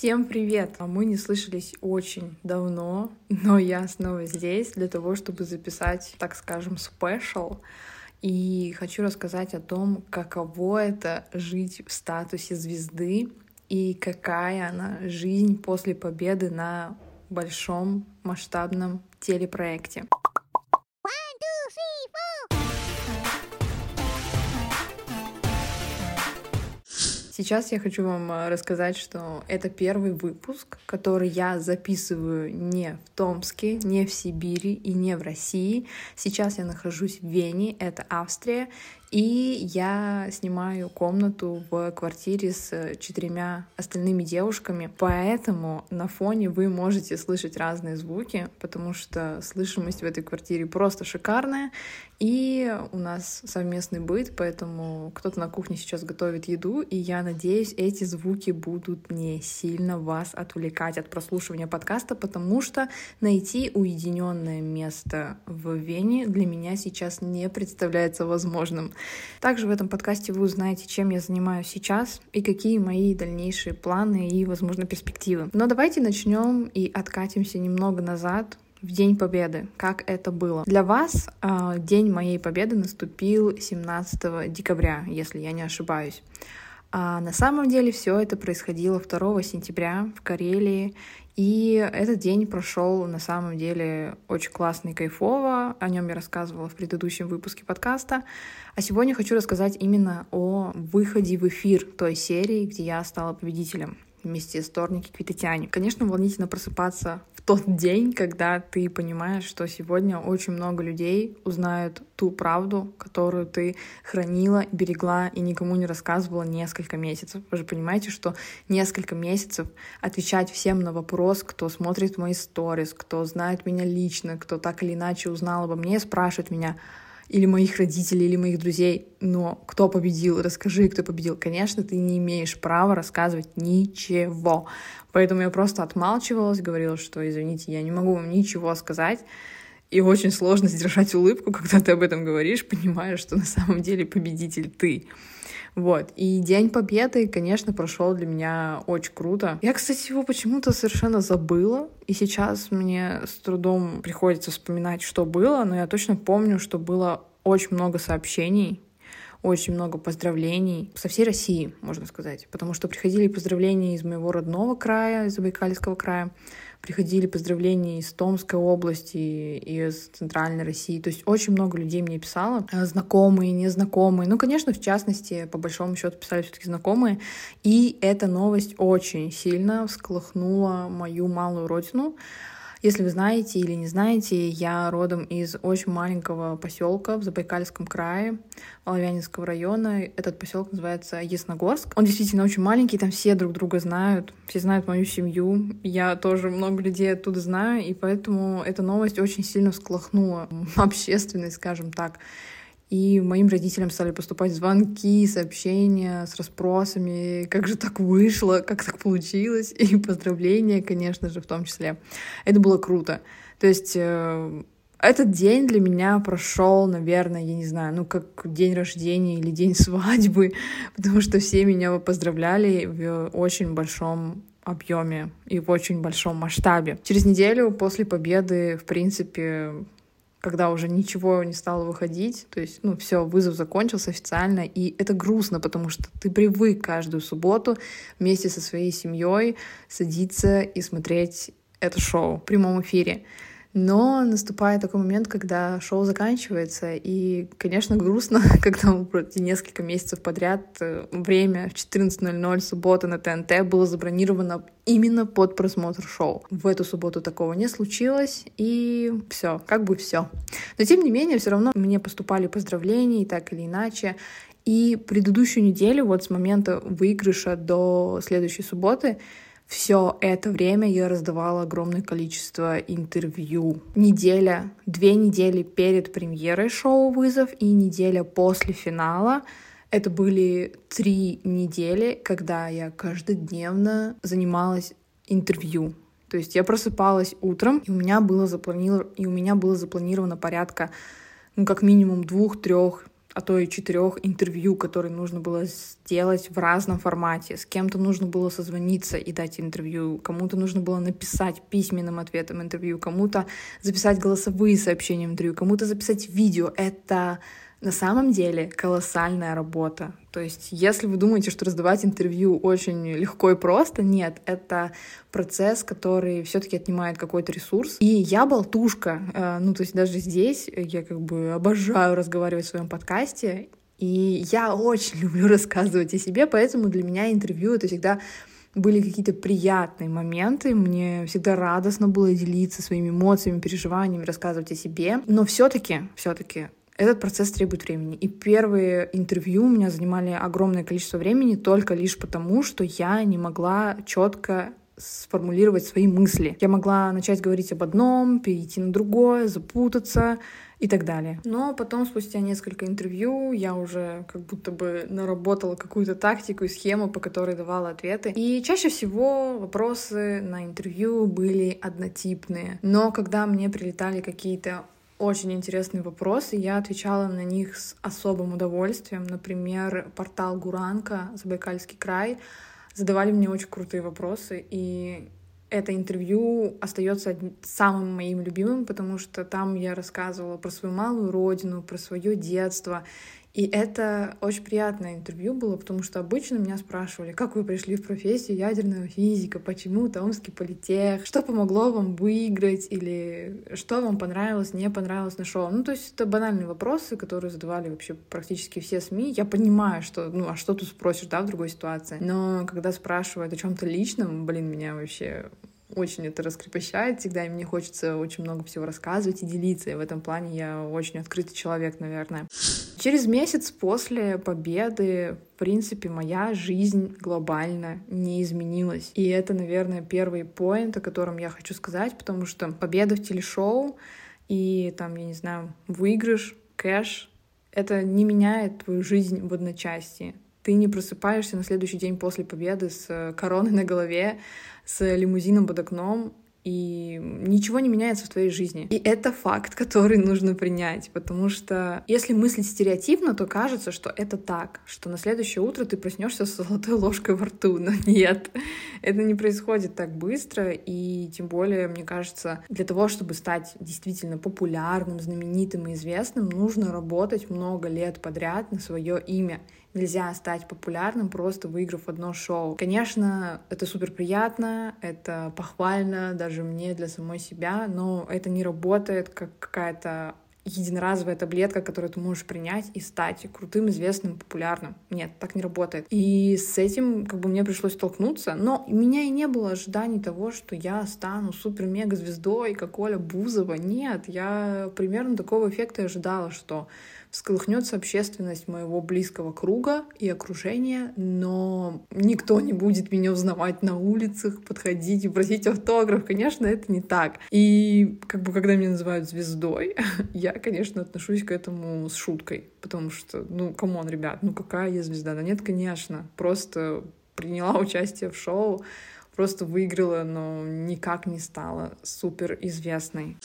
Всем привет! А Мы не слышались очень давно, но я снова здесь для того, чтобы записать, так скажем, спешл. И хочу рассказать о том, каково это жить в статусе звезды и какая она жизнь после победы на большом масштабном телепроекте. Сейчас я хочу вам э, рассказать, что это первый выпуск, который я записываю не в Томске, не в Сибири и не в России. Сейчас я нахожусь в Вене, это Австрия, и я снимаю комнату в квартире с четырьмя остальными девушками, поэтому на фоне вы можете слышать разные звуки, потому что слышимость в этой квартире просто шикарная, и у нас совместный быт, поэтому кто-то на кухне сейчас готовит еду, и я надеюсь, эти звуки будут не сильно вас отвлекать от прослушивания подкаста, потому что найти уединенное место в Вене для меня сейчас не представляется возможным. Также в этом подкасте вы узнаете, чем я занимаюсь сейчас и какие мои дальнейшие планы и, возможно, перспективы. Но давайте начнем и откатимся немного назад в День Победы. Как это было? Для вас э, День моей Победы наступил 17 декабря, если я не ошибаюсь. А на самом деле все это происходило 2 сентября в Карелии, и этот день прошел на самом деле очень классно и кайфово. О нем я рассказывала в предыдущем выпуске подкаста. А сегодня хочу рассказать именно о выходе в эфир той серии, где я стала победителем вместе с Торники Квитотяне. Конечно, волнительно просыпаться в тот день, когда ты понимаешь, что сегодня очень много людей узнают ту правду, которую ты хранила, берегла и никому не рассказывала несколько месяцев. Вы же понимаете, что несколько месяцев отвечать всем на вопрос, кто смотрит мои сторис, кто знает меня лично, кто так или иначе узнал обо мне, спрашивает меня, или моих родителей, или моих друзей, но кто победил, расскажи, кто победил. Конечно, ты не имеешь права рассказывать ничего. Поэтому я просто отмалчивалась, говорила, что, извините, я не могу вам ничего сказать. И очень сложно сдержать улыбку, когда ты об этом говоришь, понимая, что на самом деле победитель ты. Вот. И День Победы, конечно, прошел для меня очень круто. Я, кстати, его почему-то совершенно забыла. И сейчас мне с трудом приходится вспоминать, что было, но я точно помню, что было очень много сообщений очень много поздравлений со всей России, можно сказать, потому что приходили поздравления из моего родного края, из Забайкальского края, приходили поздравления из Томской области, из Центральной России. То есть очень много людей мне писало, э, знакомые, незнакомые. Ну, конечно, в частности, по большому счету писали все-таки знакомые. И эта новость очень сильно всколыхнула мою малую родину. Если вы знаете или не знаете, я родом из очень маленького поселка в Забайкальском крае, Оловянинского района. Этот поселок называется Ясногорск. Он действительно очень маленький, там все друг друга знают, все знают мою семью. Я тоже много людей оттуда знаю, и поэтому эта новость очень сильно всколыхнула общественность, скажем так. И моим родителям стали поступать звонки, сообщения с расспросами, как же так вышло, как так получилось, и поздравления, конечно же, в том числе. Это было круто. То есть э, этот день для меня прошел, наверное, я не знаю, ну как день рождения или день свадьбы, потому что все меня поздравляли в очень большом объеме и в очень большом масштабе. Через неделю после победы, в принципе, когда уже ничего не стало выходить, то есть, ну, все, вызов закончился официально, и это грустно, потому что ты привык каждую субботу вместе со своей семьей садиться и смотреть это шоу в прямом эфире. Но наступает такой момент, когда шоу заканчивается, и, конечно, грустно, когда несколько месяцев подряд э, время в 14.00 суббота на ТНТ было забронировано именно под просмотр шоу. В эту субботу такого не случилось, и все, как бы все. Но тем не менее, все равно мне поступали поздравления, и так или иначе. И предыдущую неделю, вот с момента выигрыша до следующей субботы, все это время я раздавала огромное количество интервью. Неделя, две недели перед премьерой шоу «Вызов» и неделя после финала. Это были три недели, когда я каждодневно занималась интервью. То есть я просыпалась утром, и у меня было запланировано, и у меня было запланировано порядка, ну, как минимум двух-трех а то и четырех интервью, которые нужно было сделать в разном формате. С кем-то нужно было созвониться и дать интервью, кому-то нужно было написать письменным ответом интервью, кому-то записать голосовые сообщения интервью, кому-то записать видео. Это на самом деле колоссальная работа. То есть, если вы думаете, что раздавать интервью очень легко и просто, нет, это процесс, который все-таки отнимает какой-то ресурс. И я болтушка, э, ну то есть даже здесь я как бы обожаю разговаривать в своем подкасте, и я очень люблю рассказывать о себе, поэтому для меня интервью это всегда были какие-то приятные моменты, мне всегда радостно было делиться своими эмоциями, переживаниями, рассказывать о себе. Но все-таки, все-таки этот процесс требует времени. И первые интервью у меня занимали огромное количество времени только лишь потому, что я не могла четко сформулировать свои мысли. Я могла начать говорить об одном, перейти на другое, запутаться и так далее. Но потом, спустя несколько интервью, я уже как будто бы наработала какую-то тактику и схему, по которой давала ответы. И чаще всего вопросы на интервью были однотипные. Но когда мне прилетали какие-то очень интересные вопросы, я отвечала на них с особым удовольствием. Например, портал Гуранка, Забайкальский край, задавали мне очень крутые вопросы, и это интервью остается самым моим любимым, потому что там я рассказывала про свою малую родину, про свое детство, и это очень приятное интервью было, потому что обычно меня спрашивали, как вы пришли в профессию ядерного физика, почему Томский политех, что помогло вам выиграть, или что вам понравилось, не понравилось на шоу. Ну, то есть это банальные вопросы, которые задавали вообще практически все СМИ. Я понимаю, что, ну, а что тут спросишь, да, в другой ситуации. Но когда спрашивают о чем то личном, блин, меня вообще очень это раскрепощает всегда, и мне хочется очень много всего рассказывать и делиться, и в этом плане я очень открытый человек, наверное. Через месяц после победы, в принципе, моя жизнь глобально не изменилась. И это, наверное, первый поинт, о котором я хочу сказать, потому что победа в телешоу и там, я не знаю, выигрыш, кэш, это не меняет твою жизнь в одночасье. Ты не просыпаешься на следующий день после победы с короной на голове, с лимузином под окном, и ничего не меняется в твоей жизни. И это факт, который нужно принять, потому что если мыслить стереотипно, то кажется, что это так, что на следующее утро ты проснешься с золотой ложкой во рту, но нет, это не происходит так быстро, и тем более, мне кажется, для того, чтобы стать действительно популярным, знаменитым и известным, нужно работать много лет подряд на свое имя нельзя стать популярным, просто выиграв одно шоу. Конечно, это супер приятно, это похвально даже мне для самой себя, но это не работает как какая-то единоразовая таблетка, которую ты можешь принять и стать крутым, известным, популярным. Нет, так не работает. И с этим как бы мне пришлось столкнуться, но у меня и не было ожиданий того, что я стану супер-мега-звездой, как Оля Бузова. Нет, я примерно такого эффекта ожидала, что всколыхнется общественность моего близкого круга и окружения, но никто не будет меня узнавать на улицах, подходить и просить автограф. Конечно, это не так. И как бы когда меня называют звездой, я, конечно, отношусь к этому с шуткой, потому что, ну, come on, ребят, ну какая я звезда? Да нет, конечно, просто приняла участие в шоу, просто выиграла, но никак не стала супер известной.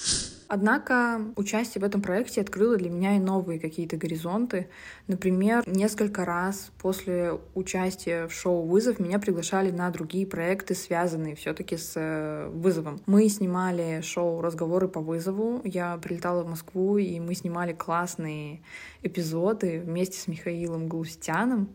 Однако участие в этом проекте открыло для меня и новые какие-то горизонты. Например, несколько раз после участия в шоу «Вызов» меня приглашали на другие проекты, связанные все-таки с э, вызовом. Мы снимали шоу «Разговоры по вызову». Я прилетала в Москву, и мы снимали классные эпизоды вместе с Михаилом Галустяном.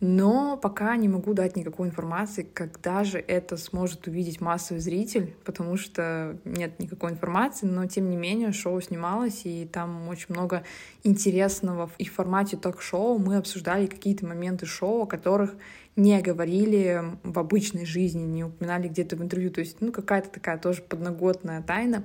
Но пока не могу дать никакой информации, когда же это сможет увидеть массовый зритель, потому что нет никакой информации, но тем не менее шоу снималось, и там очень много интересного. И в формате ток-шоу мы обсуждали какие-то моменты шоу, о которых не говорили в обычной жизни, не упоминали где-то в интервью. То есть, ну, какая-то такая тоже подноготная тайна,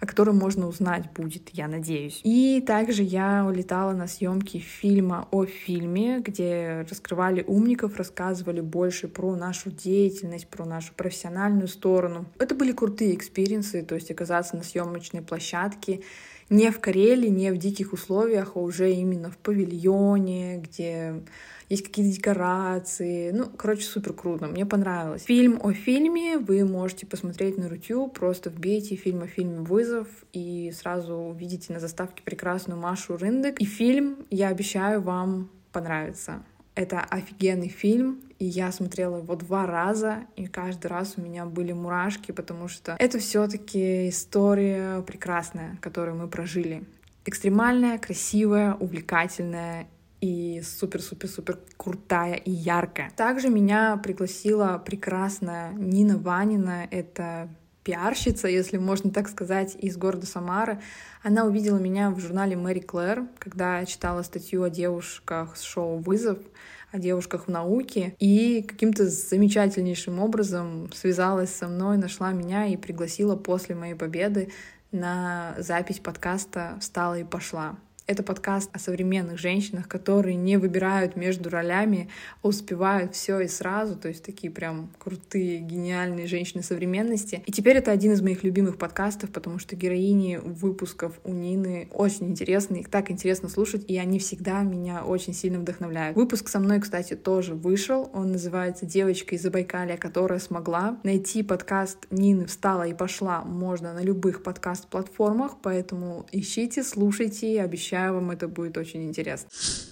о которой можно узнать будет, я надеюсь. И также я улетала на съемки фильма о фильме, где раскрывали умников, рассказывали больше про нашу деятельность, про нашу профессиональную сторону. Это были крутые experience ы, то есть оказаться на съемочной площадке не в Карелии, не в диких условиях, а уже именно в павильоне, где есть какие-то декорации. Ну, короче, супер круто. Мне понравилось. Фильм о фильме вы можете посмотреть на Рутю. Просто вбейте фильм о фильме «Вызов» и сразу увидите на заставке прекрасную Машу Рындык. И фильм, я обещаю, вам понравится. Это офигенный фильм, и я смотрела его два раза, и каждый раз у меня были мурашки, потому что это все-таки история прекрасная, которую мы прожили. Экстремальная, красивая, увлекательная и супер-супер-супер крутая и яркая. Также меня пригласила прекрасная Нина Ванина, это пиарщица, если можно так сказать, из города Самары. Она увидела меня в журнале Мэри Клэр, когда читала статью о девушках с шоу «Вызов», о девушках в науке, и каким-то замечательнейшим образом связалась со мной, нашла меня и пригласила после моей победы на запись подкаста «Встала и пошла». Это подкаст о современных женщинах, которые не выбирают между ролями, а успевают все и сразу, то есть такие прям крутые, гениальные женщины современности. И теперь это один из моих любимых подкастов, потому что героини выпусков у Нины очень интересные, их так интересно слушать, и они всегда меня очень сильно вдохновляют. Выпуск со мной, кстати, тоже вышел, он называется «Девочка из Забайкалия, которая смогла». Найти подкаст Нины «Встала и пошла» можно на любых подкаст-платформах, поэтому ищите, слушайте, обещаю Обещаю вам, это будет очень интересно.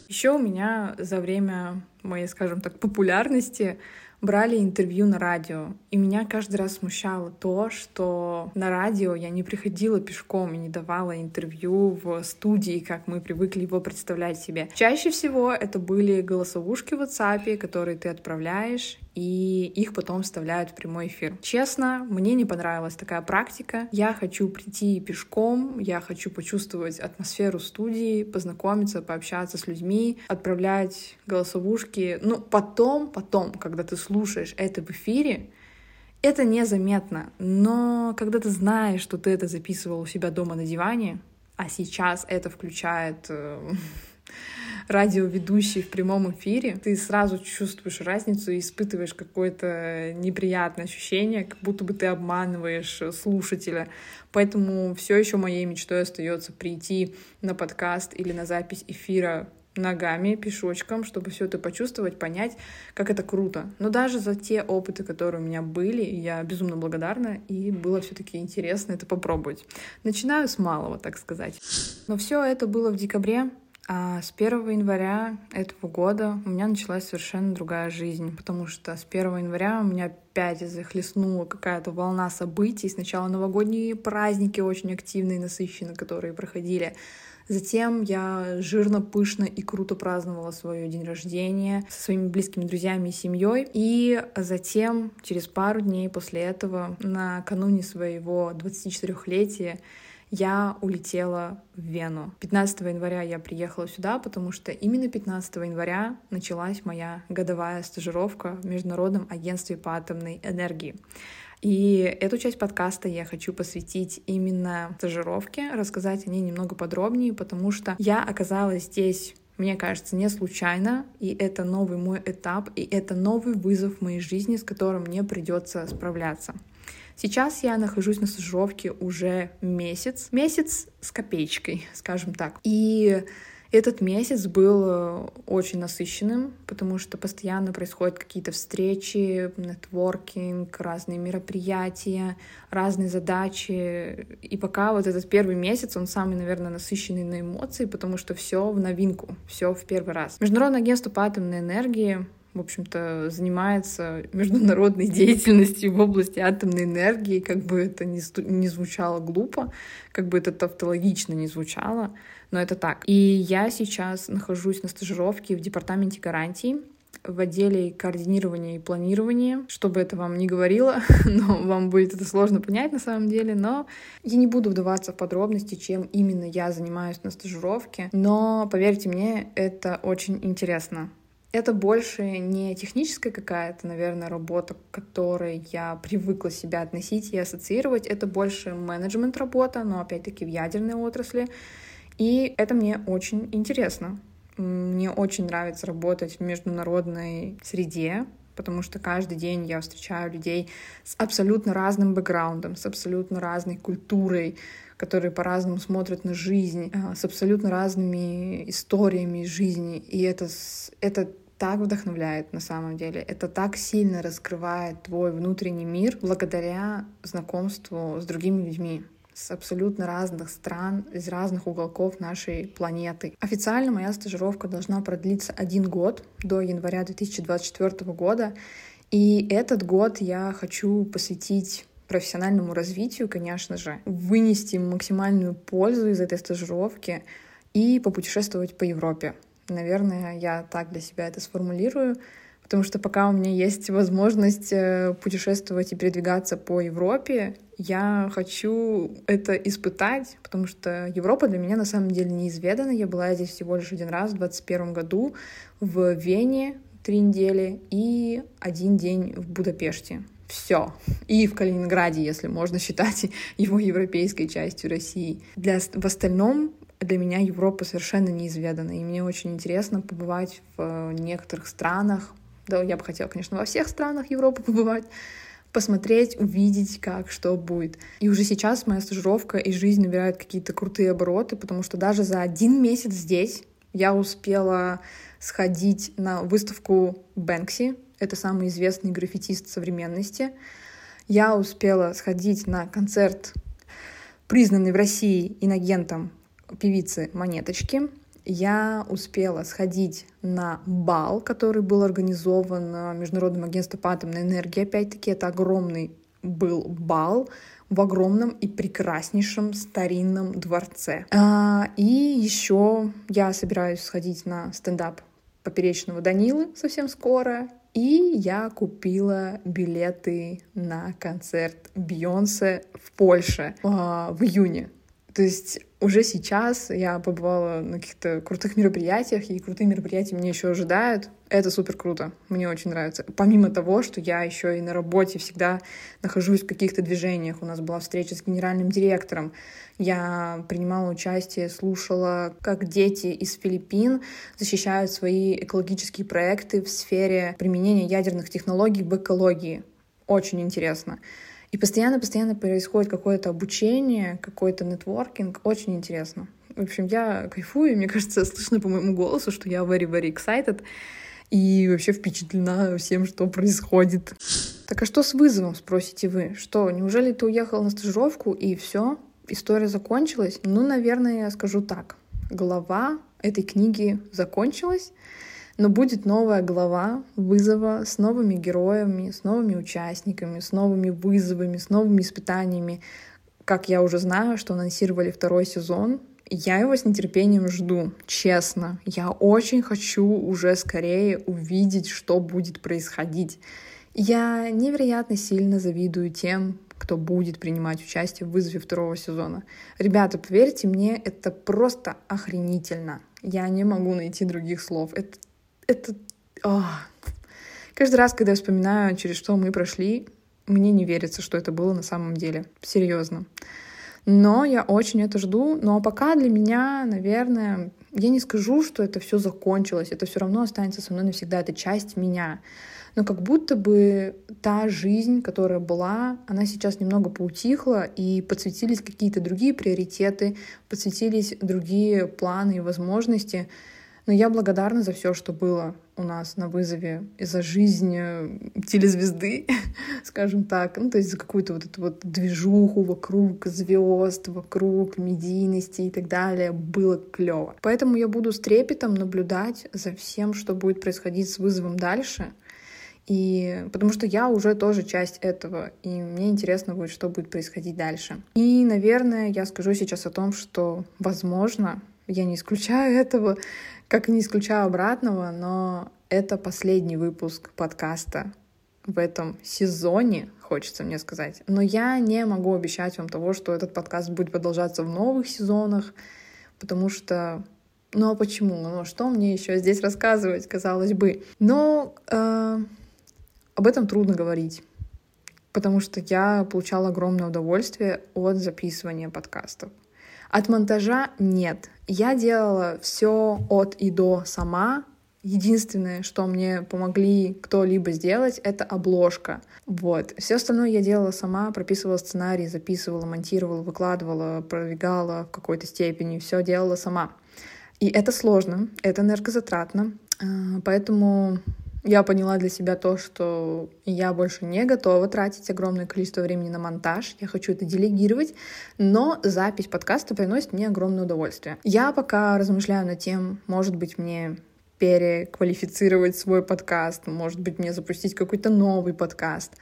Еще у меня за время моей, скажем так, популярности брали интервью на радио. И меня каждый раз смущало то, что на радио я не приходила пешком и не давала интервью в студии, как мы привыкли его представлять себе. Чаще всего это были голосовушки в WhatsApp, которые ты отправляешь, и их потом вставляют в прямой эфир. Честно, мне не понравилась такая практика. Я хочу прийти пешком, я хочу почувствовать атмосферу студии, познакомиться, пообщаться с людьми, отправлять голосовушки. Ну, потом, потом, когда ты слушаешь это в эфире, это незаметно, но когда ты знаешь, что ты это записывал у себя дома на диване, а сейчас это включает э, радиоведущий в прямом эфире, ты сразу чувствуешь разницу и испытываешь какое-то неприятное ощущение, как будто бы ты обманываешь слушателя. Поэтому все еще моей мечтой остается прийти на подкаст или на запись эфира ногами, пешочком, чтобы все это почувствовать, понять, как это круто. Но даже за те опыты, которые у меня были, я безумно благодарна, и было все-таки интересно это попробовать. Начинаю с малого, так сказать. Но все это было в декабре, а с 1 января этого года у меня началась совершенно другая жизнь, потому что с 1 января у меня опять захлестнула какая-то волна событий. Сначала новогодние праздники очень активные, насыщенные, которые проходили. Затем я жирно, пышно и круто праздновала свой день рождения со своими близкими друзьями и семьей. И затем, через пару дней после этого, накануне своего 24-летия, я улетела в Вену. 15 января я приехала сюда, потому что именно 15 января началась моя годовая стажировка в Международном агентстве по атомной энергии. И эту часть подкаста я хочу посвятить именно стажировке, рассказать о ней немного подробнее, потому что я оказалась здесь мне кажется, не случайно, и это новый мой этап, и это новый вызов в моей жизни, с которым мне придется справляться. Сейчас я нахожусь на стажировке уже месяц. Месяц с копеечкой, скажем так. И этот месяц был э, очень насыщенным, потому что постоянно происходят какие-то встречи, нетворкинг, разные мероприятия, разные задачи. И пока вот этот первый месяц, он самый, наверное, насыщенный на эмоции, потому что все в новинку, все в первый раз. Международное агентство по атомной энергии в общем-то, занимается международной деятельностью в области атомной энергии, как бы это ни, не звучало глупо, как бы это тавтологично не звучало, но это так. И я сейчас нахожусь на стажировке в департаменте гарантий, в отделе координирования и планирования, чтобы это вам не говорило, но вам будет это сложно понять на самом деле, но я не буду вдаваться в подробности, чем именно я занимаюсь на стажировке, но поверьте мне, это очень интересно. Это больше не техническая какая-то, наверное, работа, к которой я привыкла себя относить и ассоциировать. Это больше менеджмент работа, но опять-таки в ядерной отрасли. И это мне очень интересно. Мне очень нравится работать в международной среде, потому что каждый день я встречаю людей с абсолютно разным бэкграундом, с абсолютно разной культурой, которые по-разному смотрят на жизнь, а, с абсолютно разными историями жизни. И это, это так вдохновляет на самом деле. Это так сильно раскрывает твой внутренний мир благодаря знакомству с другими людьми с абсолютно разных стран, из разных уголков нашей планеты. Официально моя стажировка должна продлиться один год, до января 2024 года. И этот год я хочу посвятить профессиональному развитию, конечно же, вынести максимальную пользу из этой стажировки и попутешествовать по Европе. Наверное, я так для себя это сформулирую, потому что пока у меня есть возможность э, путешествовать и передвигаться по Европе, я хочу это испытать, потому что Европа для меня на самом деле неизведана. Я была здесь всего лишь один раз в 2021 году в Вене три недели и один день в Будапеште. Все. И в Калининграде, если можно считать его европейской частью России. Для, в остальном для меня Европа совершенно неизведана, и мне очень интересно побывать в некоторых странах. Да, я бы хотела, конечно, во всех странах Европы побывать, посмотреть, увидеть, как, что будет. И уже сейчас моя стажировка и жизнь набирают какие-то крутые обороты, потому что даже за один месяц здесь я успела сходить на выставку Бэнкси, это самый известный граффитист современности. Я успела сходить на концерт, признанный в России иногентом певицы Монеточки. Я успела сходить на бал, который был организован Международным агентством по атомной энергии. Опять-таки, это огромный был бал в огромном и прекраснейшем старинном дворце. А, и еще я собираюсь сходить на стендап поперечного Данилы совсем скоро. И я купила билеты на концерт Бейонсе в Польше э, в июне. То есть уже сейчас я побывала на каких-то крутых мероприятиях, и крутые мероприятия меня еще ожидают. Это супер круто, мне очень нравится. Помимо того, что я еще и на работе всегда нахожусь в каких-то движениях. У нас была встреча с генеральным директором. Я принимала участие, слушала, как дети из Филиппин защищают свои экологические проекты в сфере применения ядерных технологий в экологии. Очень интересно. И постоянно-постоянно происходит какое-то обучение, какой-то нетворкинг. Очень интересно. В общем, я кайфую, мне кажется, слышно по моему голосу, что я very-very excited и вообще впечатлена всем, что происходит. Так а что с вызовом, спросите вы? Что, неужели ты уехал на стажировку и все? История закончилась? Ну, наверное, я скажу так. Глава этой книги закончилась, но будет новая глава вызова с новыми героями, с новыми участниками, с новыми вызовами, с новыми испытаниями. Как я уже знаю, что анонсировали второй сезон, я его с нетерпением жду, честно. Я очень хочу уже скорее увидеть, что будет происходить. Я невероятно сильно завидую тем, кто будет принимать участие в вызове второго сезона. Ребята, поверьте мне, это просто охренительно. Я не могу найти других слов. Это это... О. Каждый раз, когда я вспоминаю, через что мы прошли, мне не верится, что это было на самом деле. Серьезно. Но я очень это жду. Но пока для меня, наверное, я не скажу, что это все закончилось. Это все равно останется со мной навсегда. Это часть меня. Но как будто бы та жизнь, которая была, она сейчас немного поутихла, и подсветились какие-то другие приоритеты, подсветились другие планы и возможности. Но я благодарна за все, что было у нас на вызове, и за жизнь э, телезвезды, скажем так. Ну, то есть за какую-то вот эту вот движуху вокруг звезд, вокруг медийности и так далее. Было клево. Поэтому я буду с трепетом наблюдать за всем, что будет происходить с вызовом дальше. И потому что я уже тоже часть этого, и мне интересно будет, что будет происходить дальше. И, наверное, я скажу сейчас о том, что, возможно, я не исключаю этого, как и не исключаю обратного, но это последний выпуск подкаста в этом сезоне, хочется мне сказать. Но я не могу обещать вам того, что этот подкаст будет продолжаться в новых сезонах, потому что ну а почему? Ну а что мне еще здесь рассказывать, казалось бы? Но э, об этом трудно говорить, потому что я получала огромное удовольствие от записывания подкастов. От монтажа нет. Я делала все от и до сама. единственное, что мне помогли кто-либо сделать, это обложка. Вот. Все остальное я делала сама, прописывала сценарий, записывала, монтировала, выкладывала, продвигала в какой-то степени, все делала сама. И это сложно, это энергозатратно, а, поэтому я поняла для себя то, что я больше не готова тратить огромное количество времени на монтаж. Я хочу это делегировать, но запись подкаста приносит мне огромное удовольствие. Я пока размышляю над тем, может быть, мне переквалифицировать свой подкаст, может быть, мне запустить какой-то новый подкаст.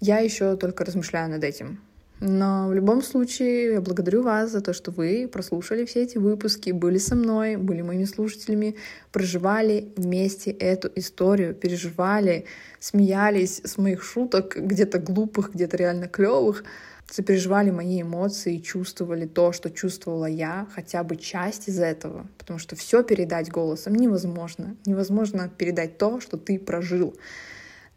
Я еще только размышляю над этим. Но в любом случае я благодарю вас за то, что вы прослушали все эти выпуски, были со мной, были моими слушателями, проживали вместе эту историю, переживали, смеялись с моих шуток, где-то глупых, где-то реально клевых, сопереживали мои эмоции, чувствовали то, что чувствовала я, хотя бы часть из этого, потому что все передать голосом невозможно. Невозможно передать то, что ты прожил.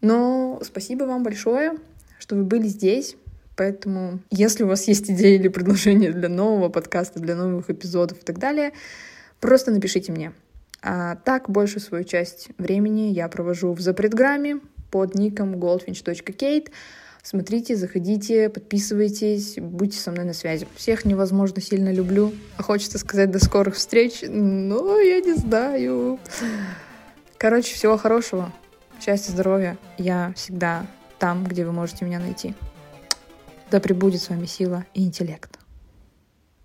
Но спасибо вам большое, что вы были здесь, Поэтому, если у вас есть идеи или предложения для нового подкаста, для новых эпизодов и так далее, просто напишите мне. А так, большую свою часть времени я провожу в запретграмме под ником goldfinch.kate. Смотрите, заходите, подписывайтесь, будьте со мной на связи. Всех невозможно сильно люблю. А хочется сказать до скорых встреч, но я не знаю. Короче, всего хорошего. Счастья, здоровья. Я всегда там, где вы можете меня найти. Да пребудет с вами сила и интеллект.